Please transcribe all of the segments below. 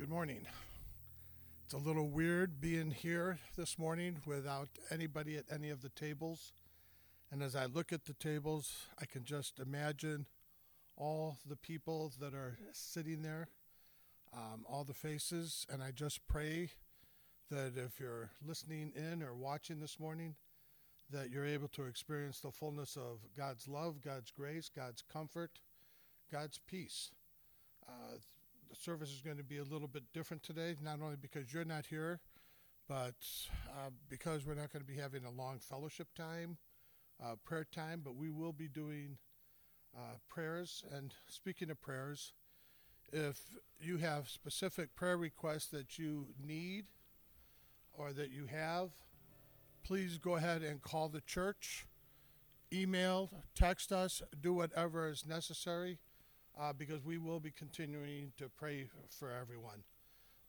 Good morning. It's a little weird being here this morning without anybody at any of the tables. And as I look at the tables, I can just imagine all the people that are sitting there, um, all the faces. And I just pray that if you're listening in or watching this morning, that you're able to experience the fullness of God's love, God's grace, God's comfort, God's peace. Uh, the service is going to be a little bit different today, not only because you're not here, but uh, because we're not going to be having a long fellowship time, uh, prayer time, but we will be doing uh, prayers. And speaking of prayers, if you have specific prayer requests that you need or that you have, please go ahead and call the church, email, text us, do whatever is necessary uh, because we will be continuing to pray for everyone.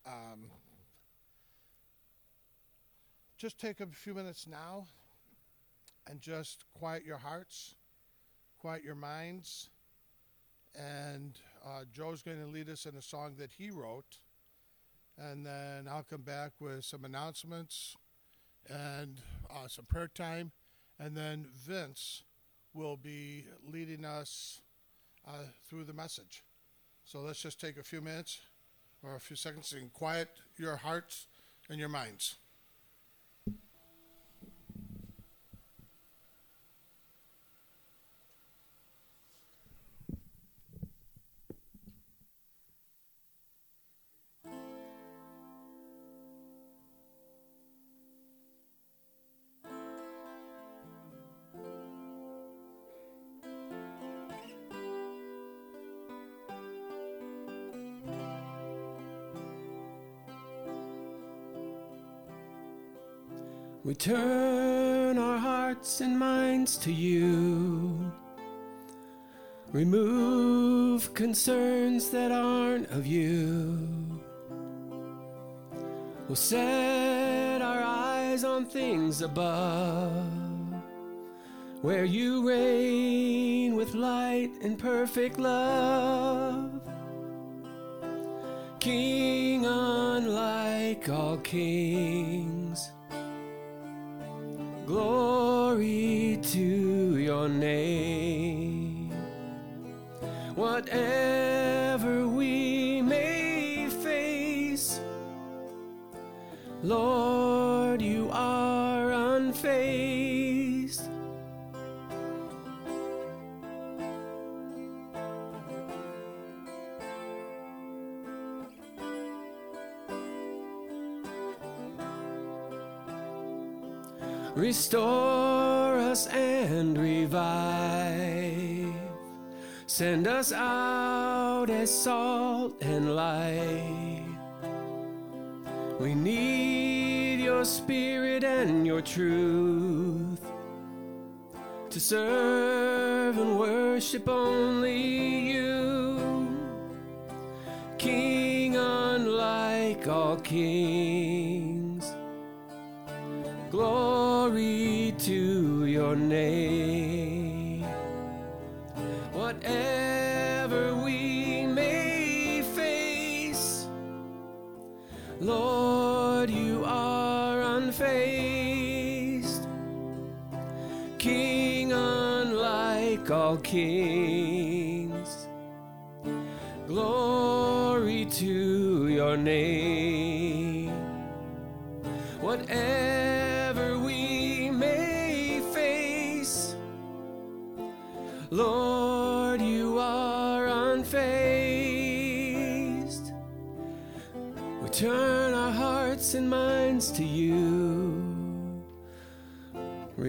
Um, just take a few minutes now and just quiet your hearts, quiet your minds. And uh, Joe's going to lead us in a song that he wrote. And then I'll come back with some announcements and uh, some prayer time. And then Vince will be leading us uh, through the message. So let's just take a few minutes or a few seconds and quiet your hearts and your minds. We turn our hearts and minds to you. Remove concerns that aren't of you. We'll set our eyes on things above, where you reign with light and perfect love. King unlike all kings Glory to your name. Whatever Restore us and revive. Send us out as salt and light. We need your spirit and your truth to serve and worship only you. King unlike all kings. Name. Whatever we may face, Lord, you are unfazed. King unlike all kings.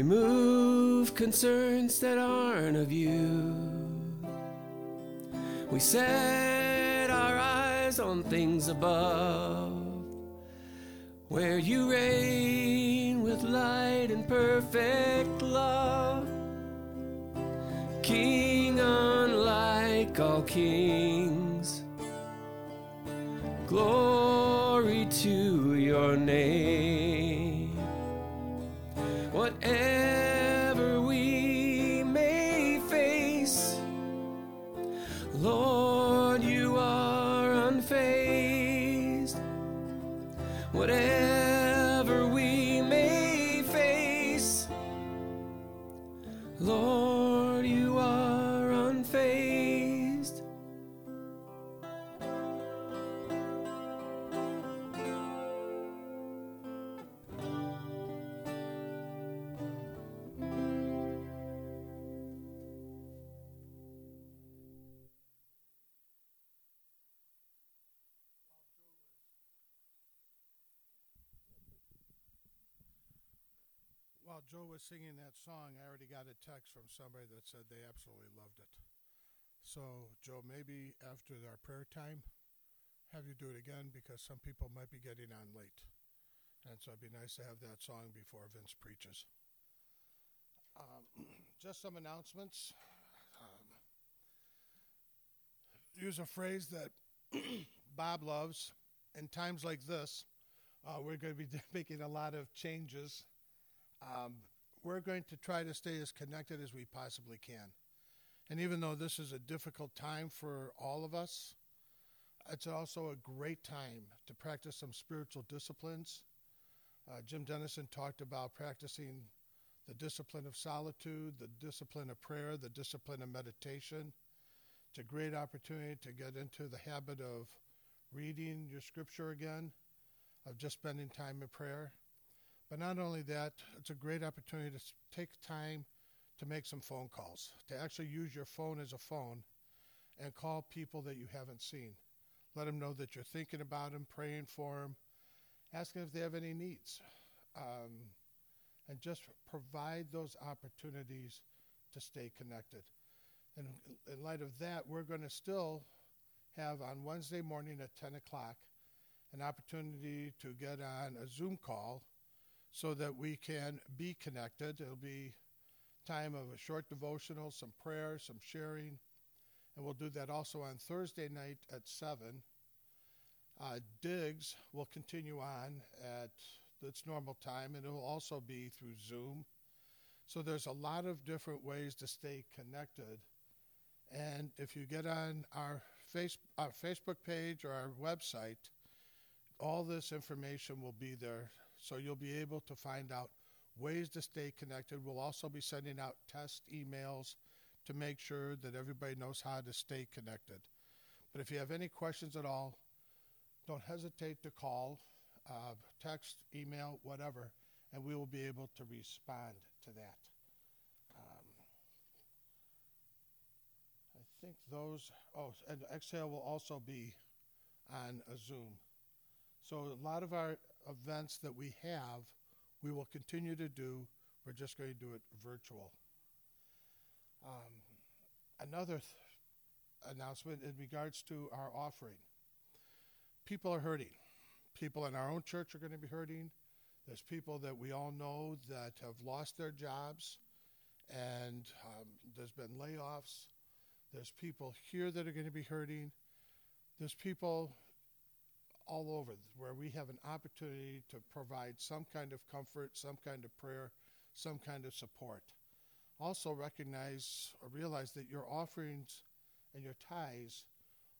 Remove concerns that aren't of you. We set our eyes on things above, where you reign with light and perfect love. King unlike all kings, glory to your name. Was singing that song, I already got a text from somebody that said they absolutely loved it. So, Joe, maybe after our prayer time, have you do it again because some people might be getting on late. And so it'd be nice to have that song before Vince preaches. Um, just some announcements. Um, use a phrase that Bob loves in times like this. Uh, we're going to be making a lot of changes. Um, we're going to try to stay as connected as we possibly can. And even though this is a difficult time for all of us, it's also a great time to practice some spiritual disciplines. Uh, Jim Denison talked about practicing the discipline of solitude, the discipline of prayer, the discipline of meditation. It's a great opportunity to get into the habit of reading your scripture again, of just spending time in prayer. But not only that, it's a great opportunity to take time to make some phone calls, to actually use your phone as a phone and call people that you haven't seen. Let them know that you're thinking about them, praying for them, asking if they have any needs. Um, and just provide those opportunities to stay connected. And in light of that, we're going to still have on Wednesday morning at 10 o'clock an opportunity to get on a Zoom call so that we can be connected. It'll be time of a short devotional, some prayer, some sharing, and we'll do that also on Thursday night at 7. Uh, Digs will continue on at its normal time, and it will also be through Zoom. So there's a lot of different ways to stay connected. And if you get on our, face, our Facebook page or our website, all this information will be there. So you'll be able to find out ways to stay connected. We'll also be sending out test emails to make sure that everybody knows how to stay connected. But if you have any questions at all, don't hesitate to call uh, text, email, whatever, and we will be able to respond to that. Um, I think those, oh, and Exhale will also be on Zoom. So a lot of our events that we have, we will continue to do. We're just going to do it virtual. Um, another th- announcement in regards to our offering. People are hurting people in our own church are going to be hurting. There's people that we all know that have lost their jobs, and um, there's been layoffs. There's people here that are going to be hurting. There's people all over where we have an opportunity to provide some kind of comfort, some kind of prayer, some kind of support. Also, recognize or realize that your offerings and your tithes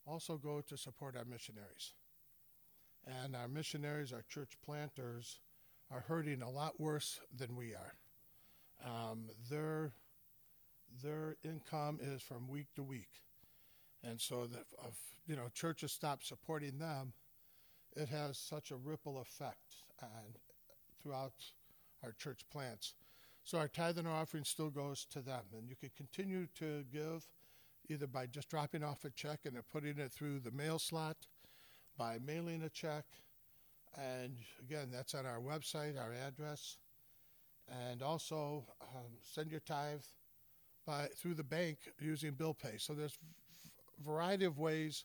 also go to support our missionaries. And our missionaries, our church planters, are hurting a lot worse than we are. Um, their their income is from week to week, and so that if you know churches stop supporting them, it has such a ripple effect throughout our church plants. So our tithe and our offering still goes to them, and you can continue to give either by just dropping off a check and putting it through the mail slot by mailing a check. And again, that's on our website, our address. And also um, send your tithe by through the bank using bill pay. So there's a variety of ways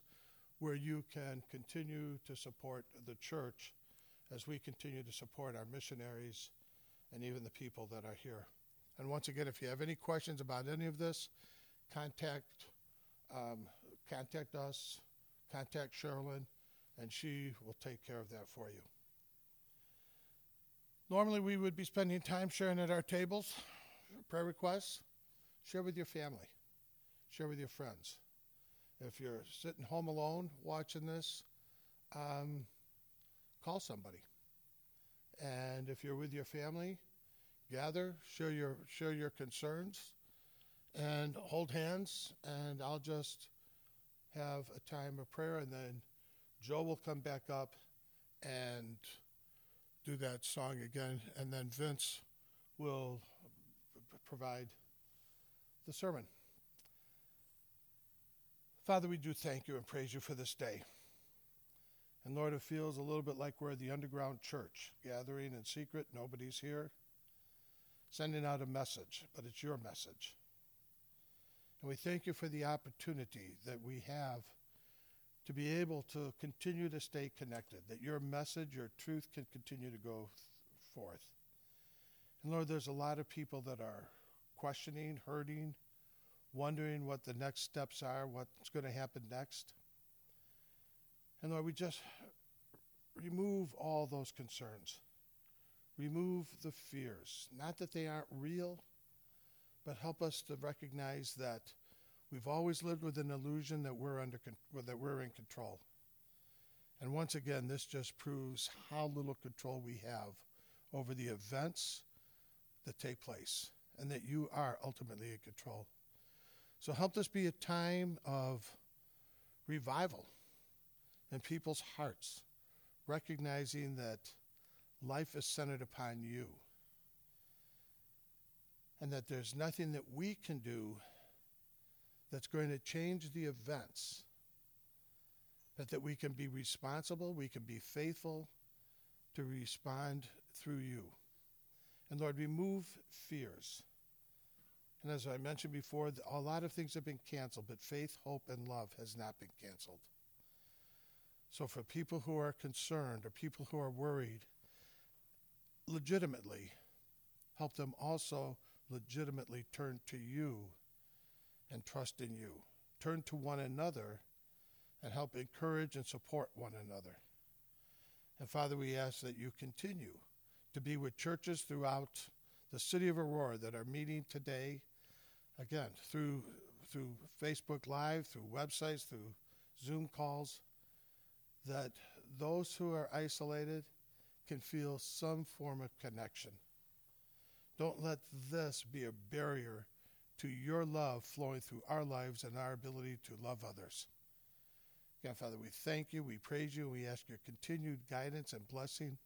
where you can continue to support the church as we continue to support our missionaries and even the people that are here. And once again, if you have any questions about any of this, contact um, contact us, contact Sherilyn, and she will take care of that for you. Normally, we would be spending time sharing at our tables, prayer requests. Share with your family, share with your friends. If you're sitting home alone watching this, um, call somebody. And if you're with your family, gather, share your share your concerns, and hold hands. And I'll just have a time of prayer, and then Joe will come back up and do that song again, and then Vince will provide the sermon. Father, we do thank you and praise you for this day. And Lord, it feels a little bit like we're the underground church, gathering in secret, nobody's here. sending out a message, but it's your message. And we thank you for the opportunity that we have to be able to continue to stay connected, that your message, your truth can continue to go forth. And Lord, there's a lot of people that are questioning, hurting, wondering what the next steps are, what's going to happen next. And Lord, we just remove all those concerns. Remove the fears. Not that they aren't real, but help us to recognize that we've always lived with an illusion that we're under that we're in control. And once again, this just proves how little control we have over the events that take place and that you are ultimately in control. So help this be a time of revival in people's hearts, recognizing that life is centered upon you and that there's nothing that we can do that's going to change the events, but that we can be responsible, we can be faithful to respond through you. And Lord, remove fears. And as I mentioned before, a lot of things have been canceled, but faith, hope, and love has not been canceled. So for people who are concerned or people who are worried, legitimately, help them also legitimately turn to you and trust in you. Turn to one another and help encourage and support one another. And Father, we ask that you continue to be with churches throughout the city of Aurora that are meeting today, again, through, through Facebook Live, through websites, through Zoom calls, that those who are isolated can feel some form of connection. Don't let this be a barrier to your love flowing through our lives and our ability to love others. God, Father, we thank you, we praise you, we ask your continued guidance and blessing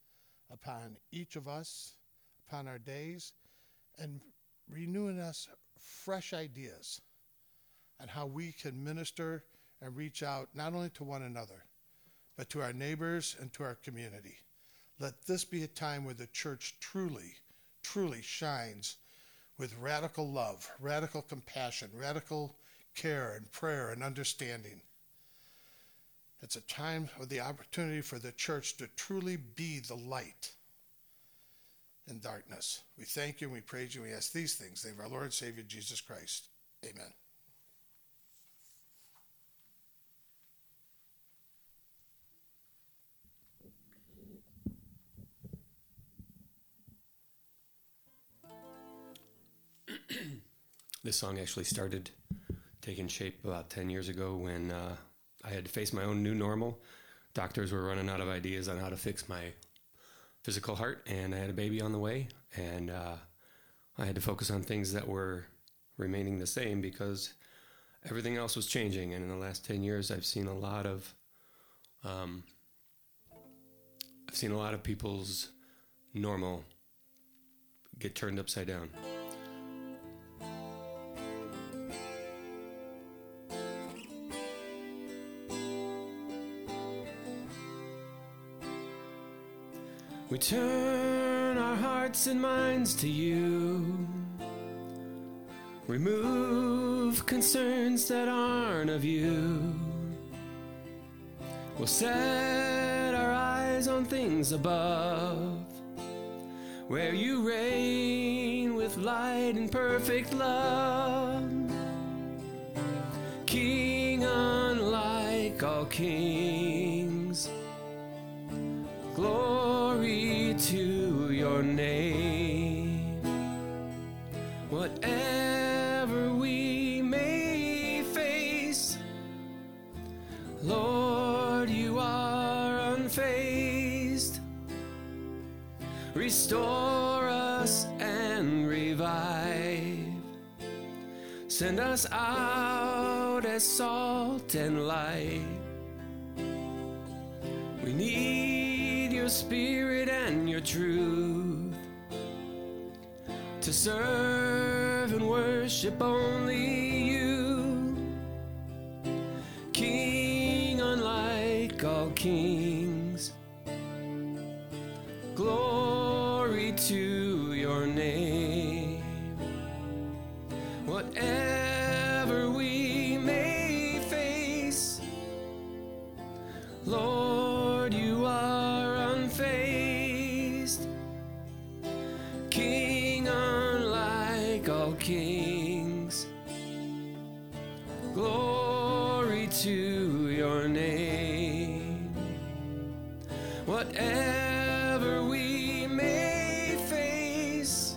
upon each of us, upon our days, and renewing us fresh ideas on how we can minister and reach out not only to one another, but to our neighbors and to our community. Let this be a time where the church truly, truly shines with radical love, radical compassion, radical care and prayer and understanding. It's a time of the opportunity for the church to truly be the light in darkness. We thank you and we praise you and we ask these things. Name of our Lord and Savior Jesus Christ. Amen. this song actually started taking shape about 10 years ago when uh, I had to face my own new normal. Doctors were running out of ideas on how to fix my physical heart, and I had a baby on the way, and uh, I had to focus on things that were remaining the same because everything else was changing. And in the last 10 years, I've seen a lot of. Um, I've seen a lot of people's normal get turned upside down. We turn our hearts and minds to you. Remove concerns that aren't of you. We'll set our eyes on things above, where you reign with light and perfect love. King unlike all kings. Whatever we may face, Lord, you are unfazed. Restore us and revive. Send us out as salt and light. We need your spirit and your truth to serve worship only Whatever we may face,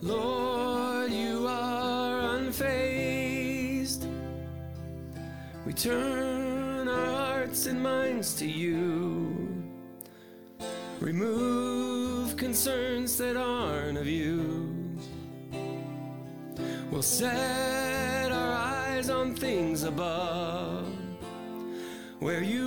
Lord, you are unfazed. We turn our hearts and minds to you. Remove concerns that aren't of you. We'll set our eyes on things above, where you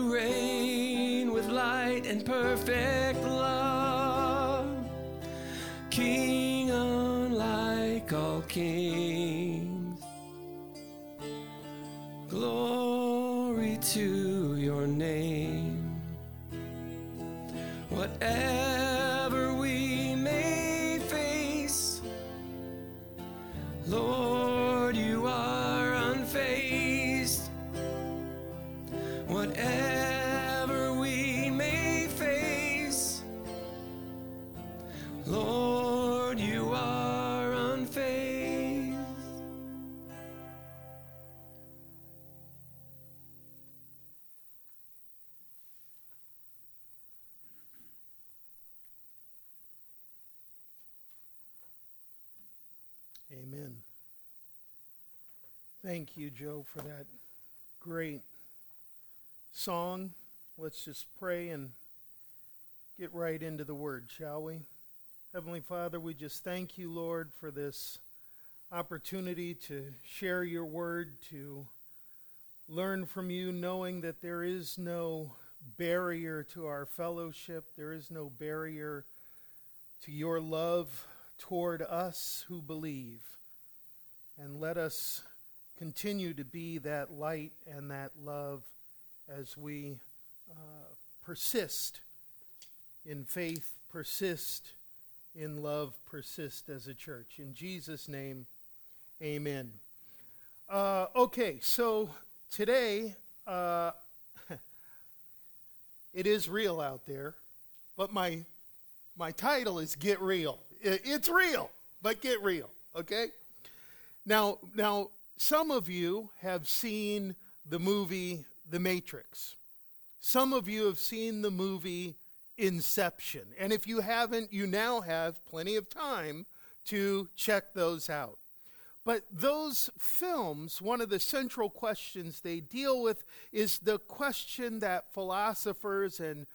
Thank you, Joe, for that great song. Let's just pray and get right into the word, shall we? Heavenly Father, we just thank you, Lord, for this opportunity to share your word, to learn from you, knowing that there is no barrier to our fellowship, there is no barrier to your love toward us who believe. And let us continue to be that light and that love as we uh, persist in faith, persist in love, persist as a church. In Jesus' name, amen. Uh, okay, so today, uh, it is real out there, but my my title is Get Real. It's real, but get real, okay? Now, now some of you have seen the movie The Matrix. Some of you have seen the movie Inception. And if you haven't, you now have plenty of time to check those out. But those films, one of the central questions they deal with is the question that philosophers and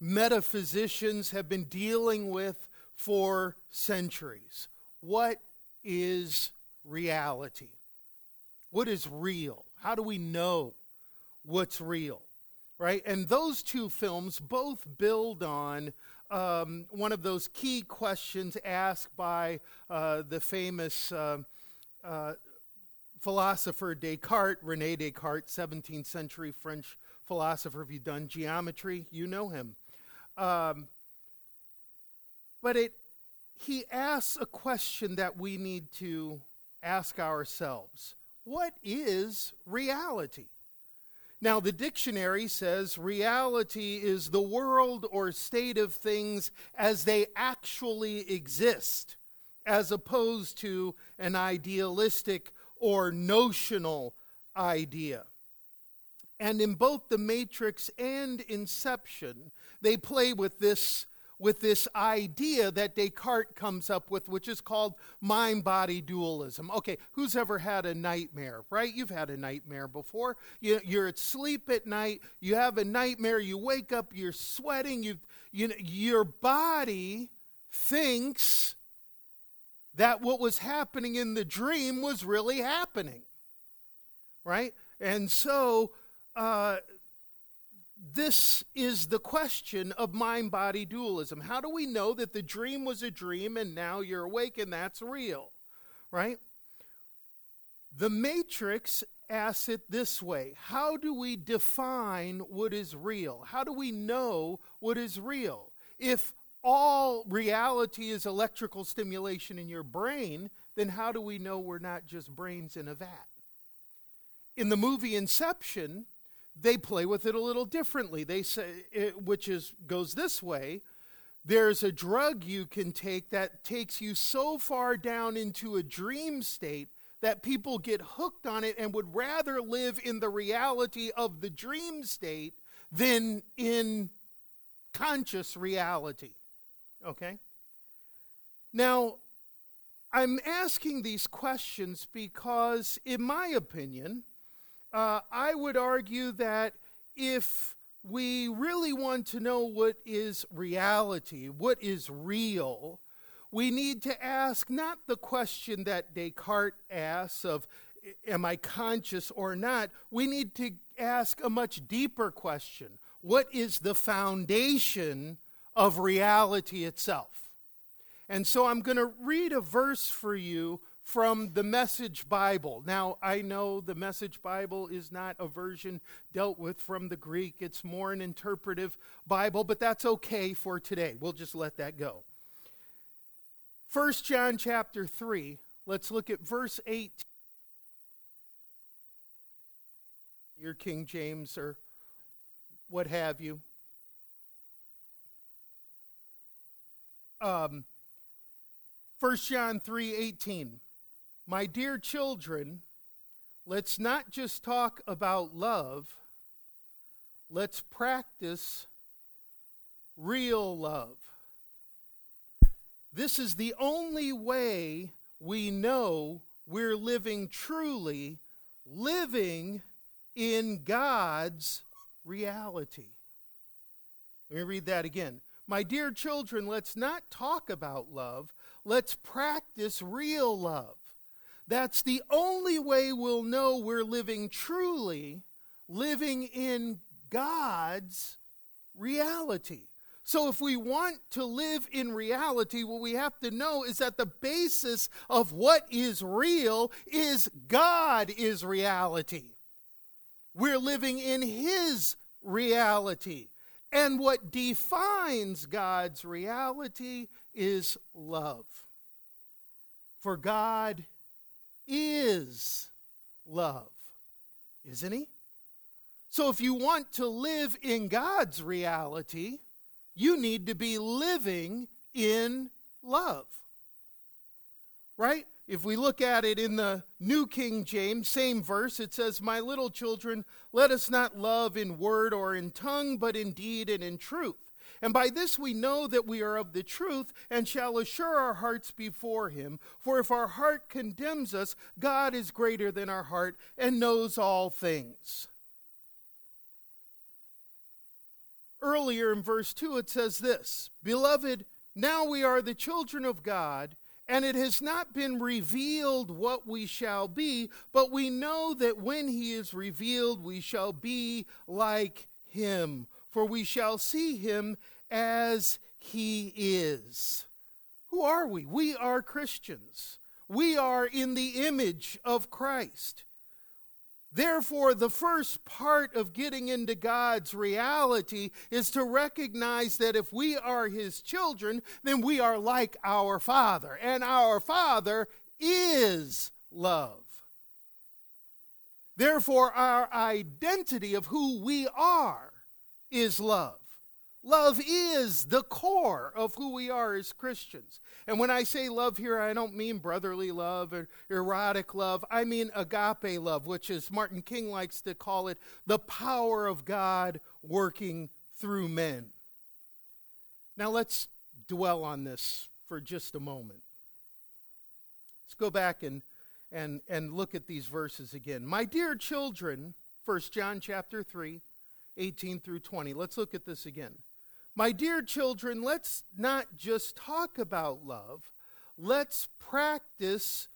metaphysicians have been dealing with for centuries. What is reality? What is real? How do we know what's real? Right? And those two films both build on um, one of those key questions asked by uh, the famous uh, uh, philosopher Descartes, Rene Descartes, 17th century French philosopher. If you've done geometry, you know him. Um, but it, he asks a question that we need to ask ourselves What is reality? Now, the dictionary says reality is the world or state of things as they actually exist, as opposed to an idealistic or notional idea. And in both The Matrix and Inception, they play with this, with this idea that Descartes comes up with, which is called mind body dualism. Okay, who's ever had a nightmare, right? You've had a nightmare before. You, you're at sleep at night, you have a nightmare, you wake up, you're sweating, you, you, your body thinks that what was happening in the dream was really happening, right? And so, uh, this is the question of mind body dualism. How do we know that the dream was a dream and now you're awake and that's real? Right? The Matrix asks it this way How do we define what is real? How do we know what is real? If all reality is electrical stimulation in your brain, then how do we know we're not just brains in a vat? In the movie Inception, they play with it a little differently. They say, it, which is goes this way. There's a drug you can take that takes you so far down into a dream state that people get hooked on it and would rather live in the reality of the dream state than in conscious reality. Okay? Now, I'm asking these questions because, in my opinion, uh, I would argue that if we really want to know what is reality, what is real, we need to ask not the question that Descartes asks of, Am I conscious or not? We need to ask a much deeper question What is the foundation of reality itself? And so I'm going to read a verse for you from the Message Bible. Now, I know the Message Bible is not a version dealt with from the Greek, it's more an interpretive Bible, but that's okay for today. We'll just let that go. 1 John chapter 3, let's look at verse 8. Your King James or what have you. Um, 1 John 3:18 My dear children, let's not just talk about love. Let's practice real love. This is the only way we know we're living truly, living in God's reality. Let me read that again. My dear children, let's not talk about love. Let's practice real love. That's the only way we'll know we're living truly, living in God's reality. So, if we want to live in reality, what we have to know is that the basis of what is real is God is reality. We're living in His reality. And what defines God's reality is love. For God is love, isn't He? So if you want to live in God's reality, you need to be living in love. Right? If we look at it in the New King James, same verse, it says, My little children, let us not love in word or in tongue, but in deed and in truth. And by this we know that we are of the truth and shall assure our hearts before him. For if our heart condemns us, God is greater than our heart and knows all things. Earlier in verse 2, it says this Beloved, now we are the children of God and it has not been revealed what we shall be, but we know that when he is revealed, we shall be like him, for we shall see him as he is. Who are we? We are Christians. We are in the image of Christ. Therefore, the first part of getting into God's reality is to recognize that if we are His children, then we are like our Father, and our Father is love. Therefore, our identity of who we are is love. Love is the core of who we are as Christians. And when I say love here, I don't mean brotherly love or erotic love. I mean agape love, which is Martin King likes to call it the power of God working through men. Now let's dwell on this for just a moment. Let's go back and, and, and look at these verses again. My dear children, 1 John chapter 3, 18 through 20. Let's look at this again. My dear children, let's not just talk about love, let's practice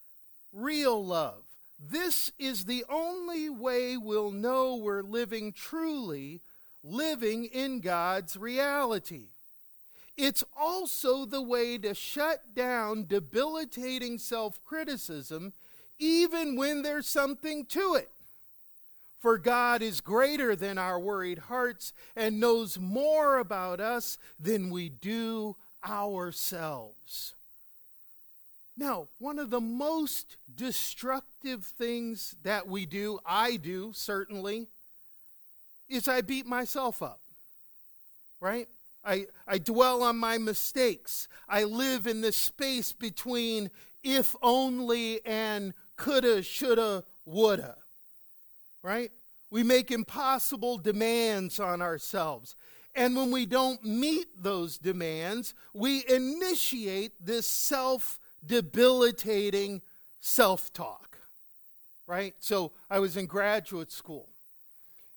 real love. This is the only way we'll know we're living truly, living in God's reality. It's also the way to shut down debilitating self criticism, even when there's something to it. For God is greater than our worried hearts and knows more about us than we do ourselves. Now, one of the most destructive things that we do, I do certainly, is I beat myself up, right? I, I dwell on my mistakes. I live in this space between if only and coulda, shoulda, woulda, right? We make impossible demands on ourselves. And when we don't meet those demands, we initiate this self debilitating self talk, right? So I was in graduate school,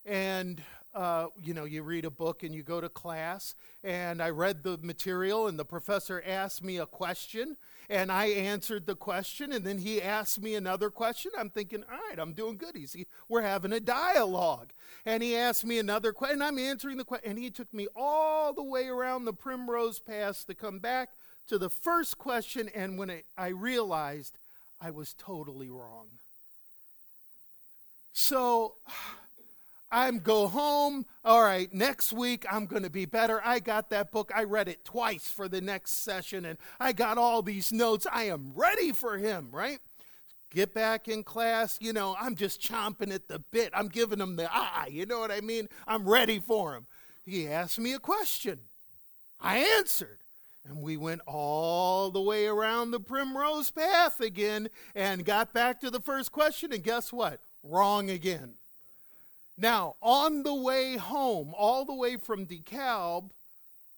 and uh, you know, you read a book and you go to class, and I read the material, and the professor asked me a question, and I answered the question, and then he asked me another question. I'm thinking, all right, I'm doing good. He's, he, we're having a dialogue. And he asked me another question, and I'm answering the question, and he took me all the way around the Primrose Pass to come back to the first question, and when I, I realized I was totally wrong. So I'm go home. All right, next week I'm going to be better. I got that book. I read it twice for the next session and I got all these notes. I am ready for him, right? Get back in class, you know, I'm just chomping at the bit. I'm giving him the eye, you know what I mean? I'm ready for him. He asked me a question. I answered. And we went all the way around the primrose path again and got back to the first question. And guess what? Wrong again. Now, on the way home, all the way from DeKalb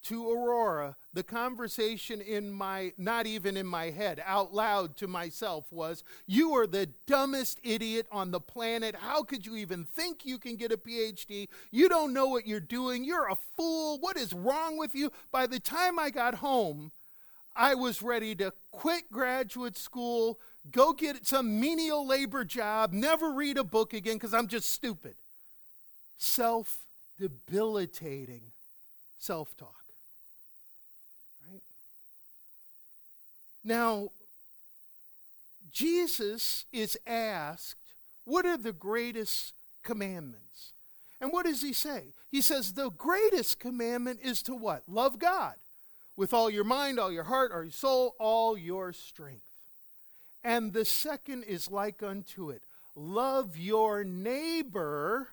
to Aurora, the conversation in my, not even in my head, out loud to myself was, You are the dumbest idiot on the planet. How could you even think you can get a PhD? You don't know what you're doing. You're a fool. What is wrong with you? By the time I got home, I was ready to quit graduate school, go get some menial labor job, never read a book again because I'm just stupid self debilitating self talk. Right? Now, Jesus is asked, What are the greatest commandments? And what does he say? He says, The greatest commandment is to what? Love God with all your mind, all your heart, all your soul, all your strength. And the second is like unto it love your neighbor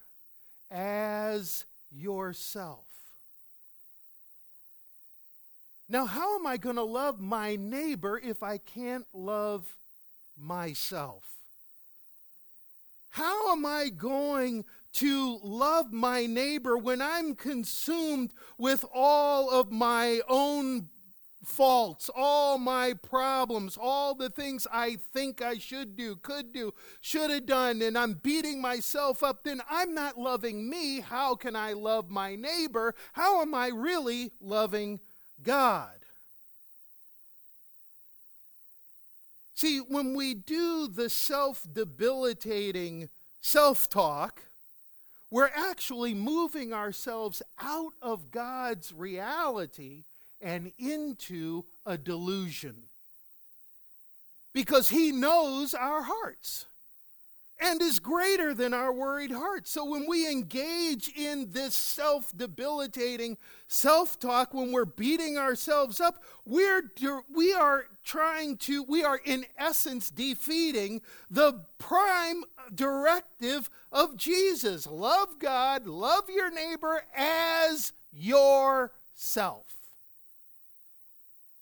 as yourself. Now, how am I going to love my neighbor if I can't love myself? How am I going to love my neighbor when I'm consumed with all of my own faults, all my problems, all the things I think I should do, could do, should have done, and I'm beating myself up, then I'm not loving me. How can I love my neighbor? How am I really loving God? See, when we do the self debilitating self talk, we're actually moving ourselves out of God's reality and into a delusion. Because he knows our hearts and is greater than our worried hearts. So when we engage in this self debilitating self talk, when we're beating ourselves up, we're, we are trying to, we are in essence defeating the prime directive of Jesus love God, love your neighbor as yourself.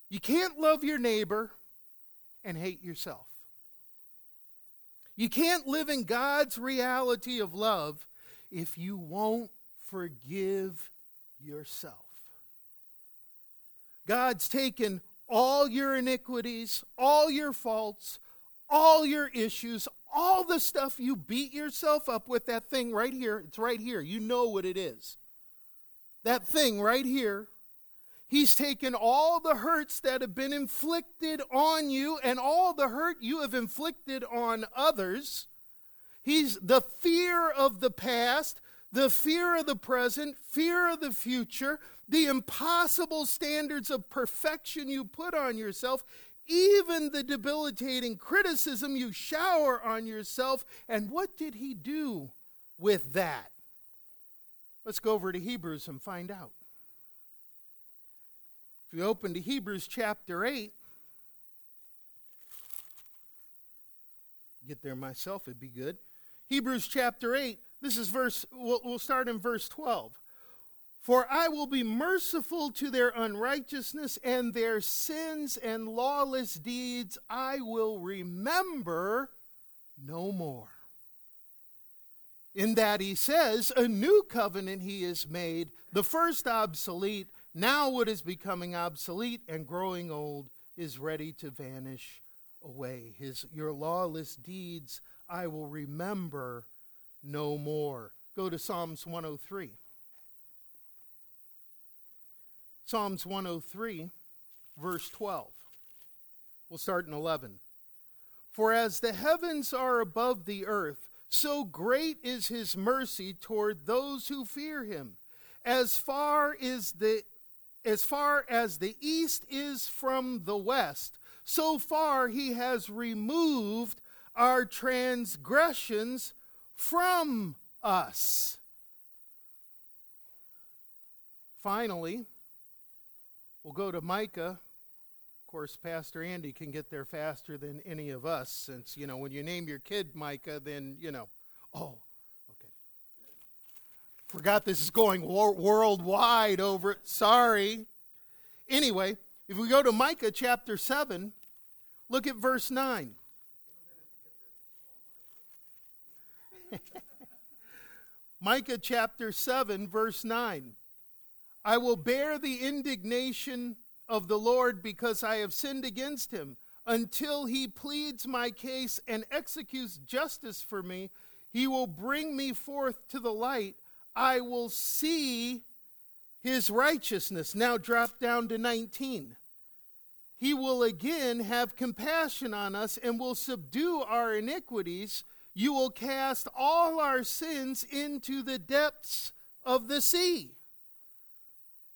You can't love your neighbor and hate yourself. You can't live in God's reality of love if you won't forgive yourself. God's taken all your iniquities, all your faults, all your issues, all the stuff you beat yourself up with, that thing right here. It's right here. You know what it is. That thing right here He's taken all the hurts that have been inflicted on you and all the hurt you have inflicted on others. He's the fear of the past, the fear of the present, fear of the future, the impossible standards of perfection you put on yourself, even the debilitating criticism you shower on yourself. And what did he do with that? Let's go over to Hebrews and find out. If you open to Hebrews chapter 8, get there myself, it'd be good. Hebrews chapter 8, This is verse, we'll, we'll start in verse 12. For I will be merciful to their unrighteousness and their sins and lawless deeds I will remember no more. In that he says, A new covenant he has made, the first obsolete, now what is becoming obsolete and growing old is ready to vanish away. His, your lawless deeds I will remember no more. Go to Psalms 103. Psalms 103, verse 12. We'll start in 11. For as the heavens are above the earth, so great is his mercy toward those who fear him. As far is the as far as the east is from the west, so far he has removed our transgressions from us. Finally, we'll go to Micah. Of course, Pastor Andy can get there faster than any of us, since, you know, when you name your kid Micah, then, you know, oh. Forgot this is going wor- worldwide over it. Sorry. Anyway, if we go to Micah chapter 7, look at verse 9. Micah chapter 7, verse 9. I will bear the indignation of the Lord because I have sinned against him. Until he pleads my case and executes justice for me, he will bring me forth to the light. I will see his righteousness. Now drop down to 19. He will again have compassion on us and will subdue our iniquities you will cast all our sins into the depths of the sea.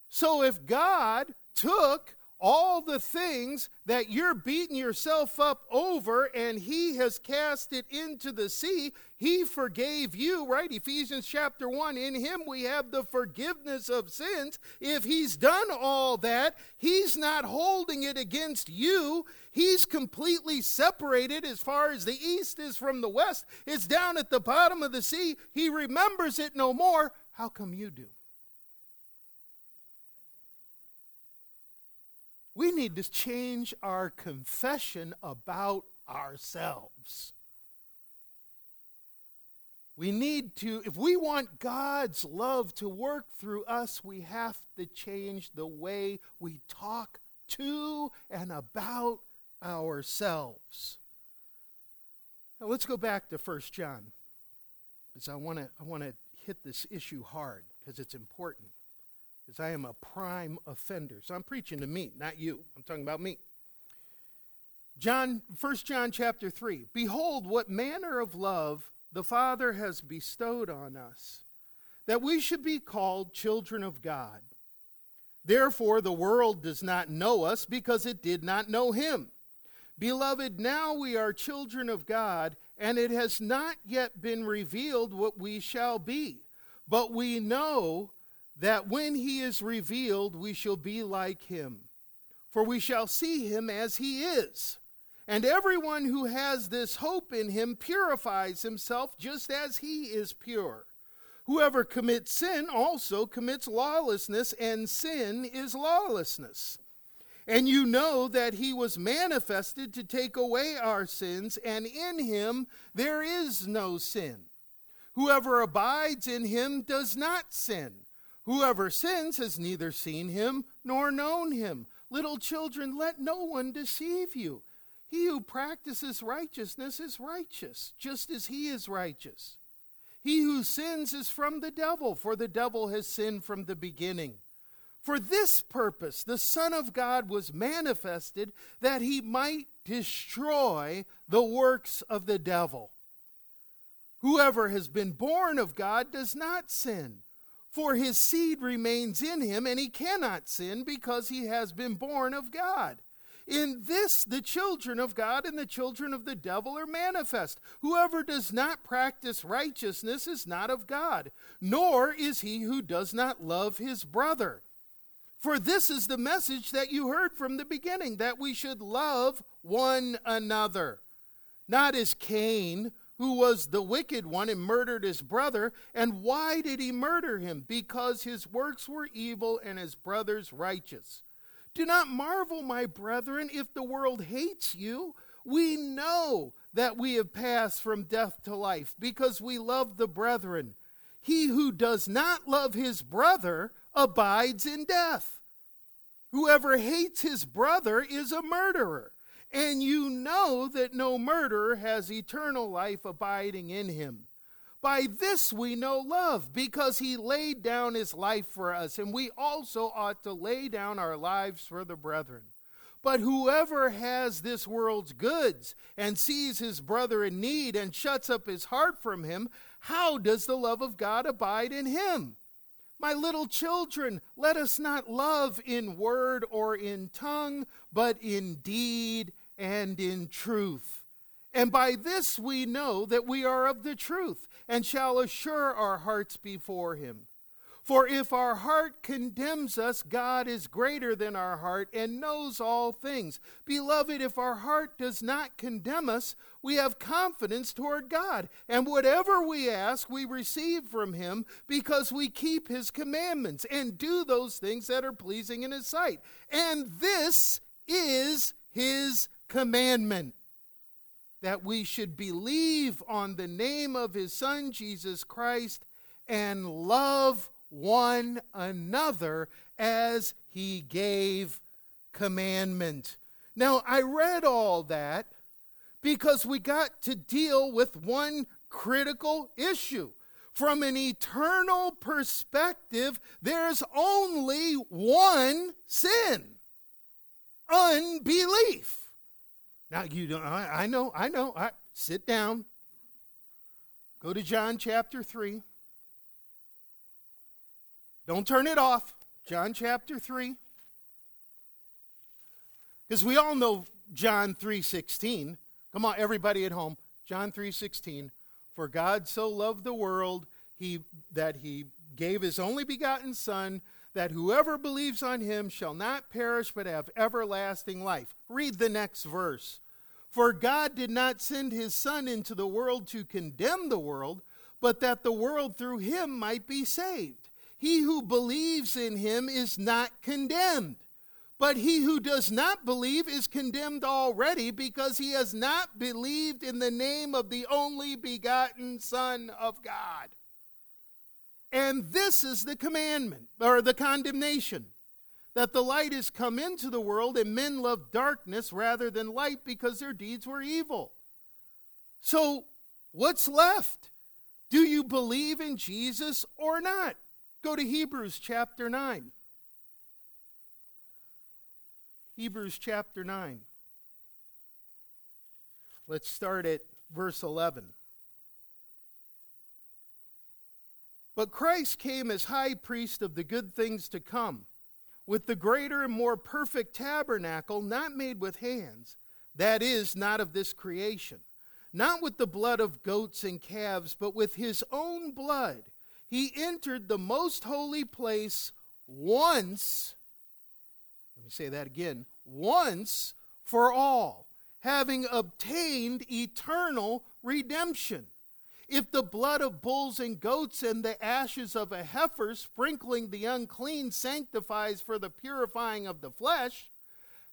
So if God took all the things that you're beating yourself up over and he has cast it into the sea. He forgave you right? Ephesians chapter 1 in him we have the forgiveness of sins. If he's done all that he's not holding it against you. He's completely separated as far as the east is from the west. It's down at the bottom of the sea. He remembers it no more. How come you do We need to change our confession about ourselves. We need to, if we want God's love to work through us, we have to change the way we talk to and about ourselves. Now let's go back to 1 John. Because I want to I want to hit this issue hard because it's important because I am a prime offender. So I'm preaching to me, not you. I'm talking about me. John 1 John chapter 3. Behold what manner of love the Father has bestowed on us that we should be called children of God. Therefore the world does not know us because it did not know him. Beloved, now we are children of God, and it has not yet been revealed what we shall be. But we know that when he is revealed, we shall be like him. For we shall see him as he is. And everyone who has this hope in him purifies himself just as he is pure. Whoever commits sin also commits lawlessness, and sin is lawlessness. And you know that he was manifested to take away our sins, and in him there is no sin. Whoever abides in him does not sin. Whoever sins has neither seen him nor known him. Little children, let no one deceive you. He who practices righteousness is righteous, just as he is righteous. He who sins is from the devil, for the devil has sinned from the beginning. For this purpose the Son of God was manifested, that he might destroy the works of the devil. Whoever has been born of God does not sin for his seed remains in him, and he cannot sin because he has been born of God. In this, the children of God and the children of the devil are manifest. Whoever does not practice righteousness is not of God, nor is he who does not love his brother. For this is the message that you heard from the beginning that we should love one another. Not as Cain who was the wicked one and murdered his brother. And why did he murder him? Because his works were evil and his brother's righteous. Do not marvel, my brethren, if the world hates you. We know that we have passed from death to life because we love the brethren. He who does not love his brother abides in death. Whoever hates his brother is a murderer, and you know that no murderer has eternal life abiding in him. By this we know love, because he laid down his life for us, and we also ought to lay down our lives for the brethren. But whoever has this world's goods and sees his brother in need and shuts up his heart from him, how does the love of God abide in him? My little children, let us not love in word or in tongue, but in deed and in truth. And by this we know that we are of the truth, and shall assure our hearts before him. For if our heart condemns us, God is greater than our heart and knows all things. Beloved, if our heart does not condemn us, we have confidence toward God. And whatever we ask, we receive from Him because we keep His commandments and do those things that are pleasing in His sight. And this is His commandment that we should believe on the name of His Son, Jesus Christ, and love one another as he gave commandment. Now, I read all that because we got to deal with one critical issue. From an eternal perspective, there's only one sin unbelief. Now, you don't, I, I know, I know. I, sit down. Go to John chapter 3. Don't turn it off. John chapter 3. Because we all know John 3:16. Come on everybody at home. John 3:16. For God so loved the world he that he gave his only begotten son that whoever believes on him shall not perish but have everlasting life. Read the next verse. For God did not send his son into the world to condemn the world, but that the world through him might be saved. He who believes in him is not condemned. But he who does not believe is condemned already because he has not believed in the name of the only begotten Son of God. And this is the commandment, or the condemnation, that the light is come into the world, and men love darkness rather than light because their deeds were evil. So, what's left? Do you believe in Jesus or not? Go to Hebrews chapter 9. Hebrews chapter 9. Let's start at verse 11. But Christ came as high priest of the good things to come, with the greater and more perfect tabernacle, not made with hands, that is, not of this creation, not with the blood of goats and calves, but with his own blood he entered the most holy place once. Let me say that again once for all, having obtained eternal redemption. If the blood of bulls and goats and the ashes of a heifer sprinkling the unclean sanctifies for the purifying of the flesh,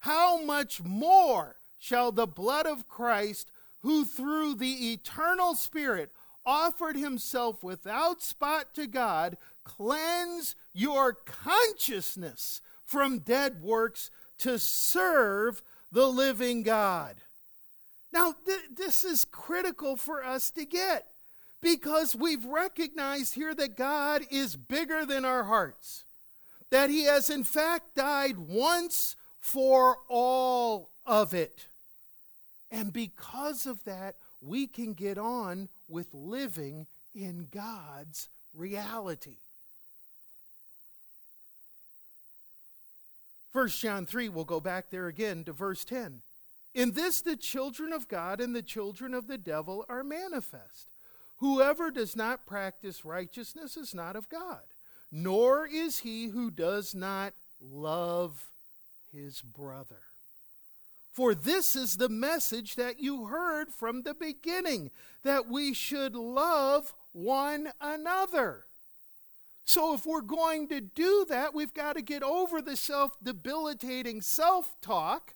how much more shall the blood of Christ, who through the eternal Spirit offered himself without spot to God, cleanse your consciousness from dead works to serve the living God. Now, th- this is critical for us to get because we've recognized here that God is bigger than our hearts, that He has in fact died once for all of it. And because of that, we can get on with living in God's reality. 1 John 3, we'll go back there again to verse 10. In this, the children of God and the children of the devil are manifest. Whoever does not practice righteousness is not of God, nor is he who does not love his brother. For this is the message that you heard from the beginning that we should love one another. So, if we're going to do that, we've got to get over the self debilitating self talk.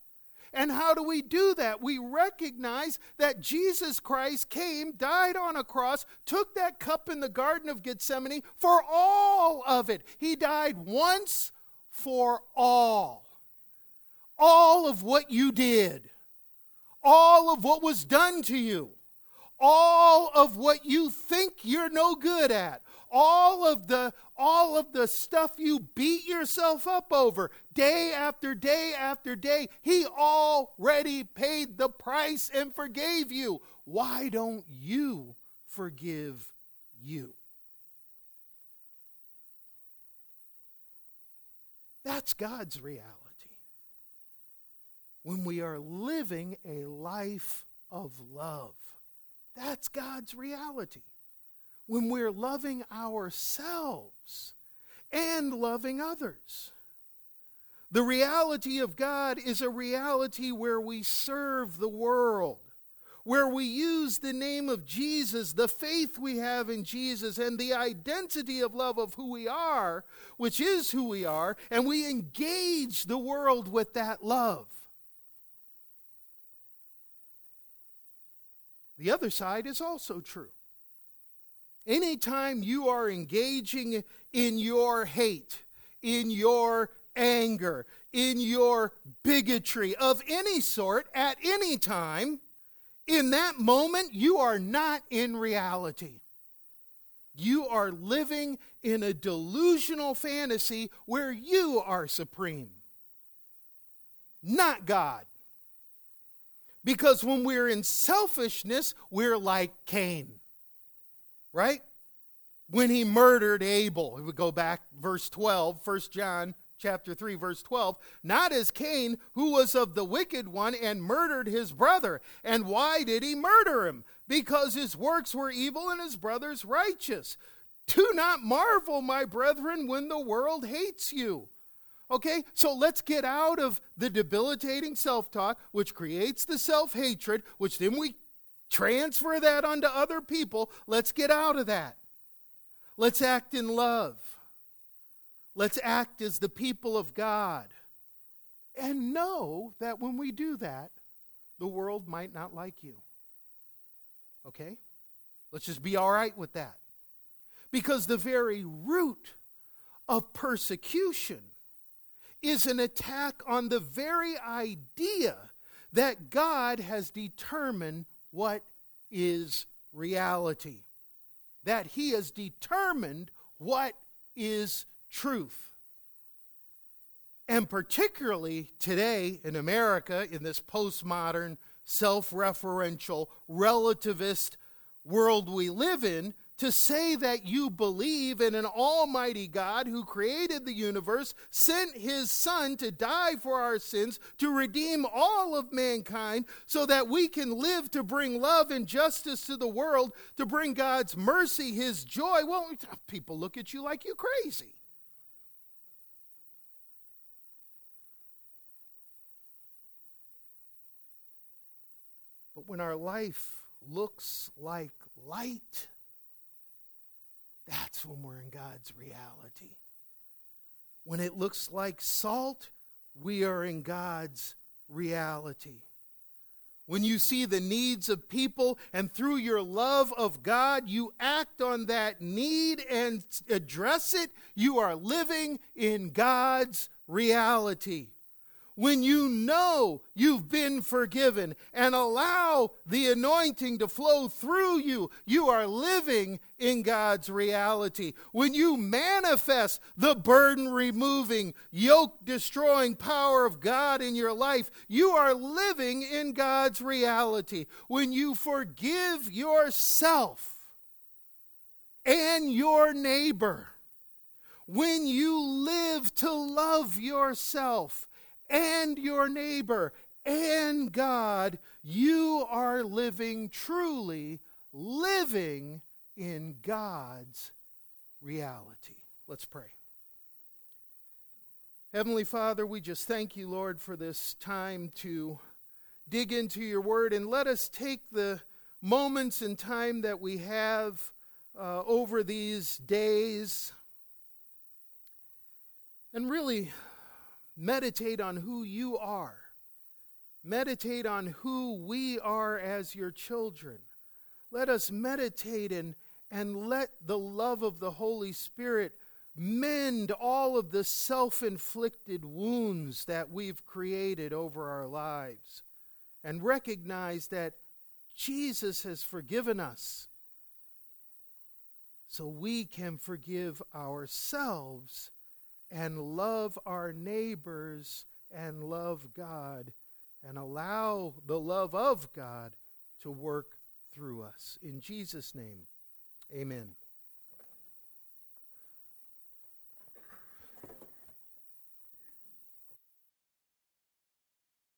And how do we do that? We recognize that Jesus Christ came, died on a cross, took that cup in the Garden of Gethsemane for all of it. He died once for all all of what you did, all of what was done to you, all of what you think you're no good at, all of the all of the stuff you beat yourself up over day after day after day he already paid the price and forgave you why don't you forgive you that's god's reality when we are living a life of love. That's God's reality. When we're loving ourselves and loving others. The reality of God is a reality where we serve the world, where we use the name of Jesus, the faith we have in Jesus, and the identity of love of who we are, which is who we are, and we engage the world with that love. The other side is also true. Anytime you are engaging in your hate, in your anger, in your bigotry of any sort at any time, in that moment, you are not in reality. You are living in a delusional fantasy where you are supreme, not God. Because when we're in selfishness, we're like Cain. Right? When he murdered Abel. If We go back verse 12, 1 John chapter 3 verse 12 not as cain who was of the wicked one and murdered his brother. And why did he murder him? Because his works were evil and his brother's righteous. Do not marvel my brethren when the world hates you. Okay, so let's get out of the debilitating self talk, which creates the self hatred, which then we transfer that onto other people. Let's get out of that. Let's act in love. Let's act as the people of God. And know that when we do that, the world might not like you. Okay? Let's just be all right with that. Because the very root of persecution is an attack on the very idea that God has determined what is reality, that He has determined what is truth. And particularly today in America, in this postmodern, self referential, relativist world we live in, to say that you believe in an almighty God who created the universe, sent his Son to die for our sins, to redeem all of mankind, so that we can live to bring love and justice to the world, to bring God's mercy, his joy. Well, people look at you like you're crazy. But when our life looks like light, that's when we're in God's reality. When it looks like salt, we are in God's reality. When you see the needs of people and through your love of God, you act on that need and address it, you are living in God's reality when you know you've been forgiven and allow the anointing to flow through you, you are living in God's reality. When you manifest the burden removing, yoke destroying power of God in your life, you are living in God's reality. When you forgive yourself and your neighbor, when you live to love yourself, and your neighbor and God, you are living truly, living in God's reality. Let's pray. Heavenly Father, we just thank you, Lord, for this time to dig into your word and let us take the moments and time that we have uh, over these days and really meditate on who you are. Meditate on who we are as your children. Let us meditate and, and let the love of the Holy Spirit mend all of the self inflicted wounds that we've created over our lives and recognize that Jesus has forgiven us so we can forgive ourselves and love our neighbors and love God and allow the love of God to work through us. In Jesus' name, amen.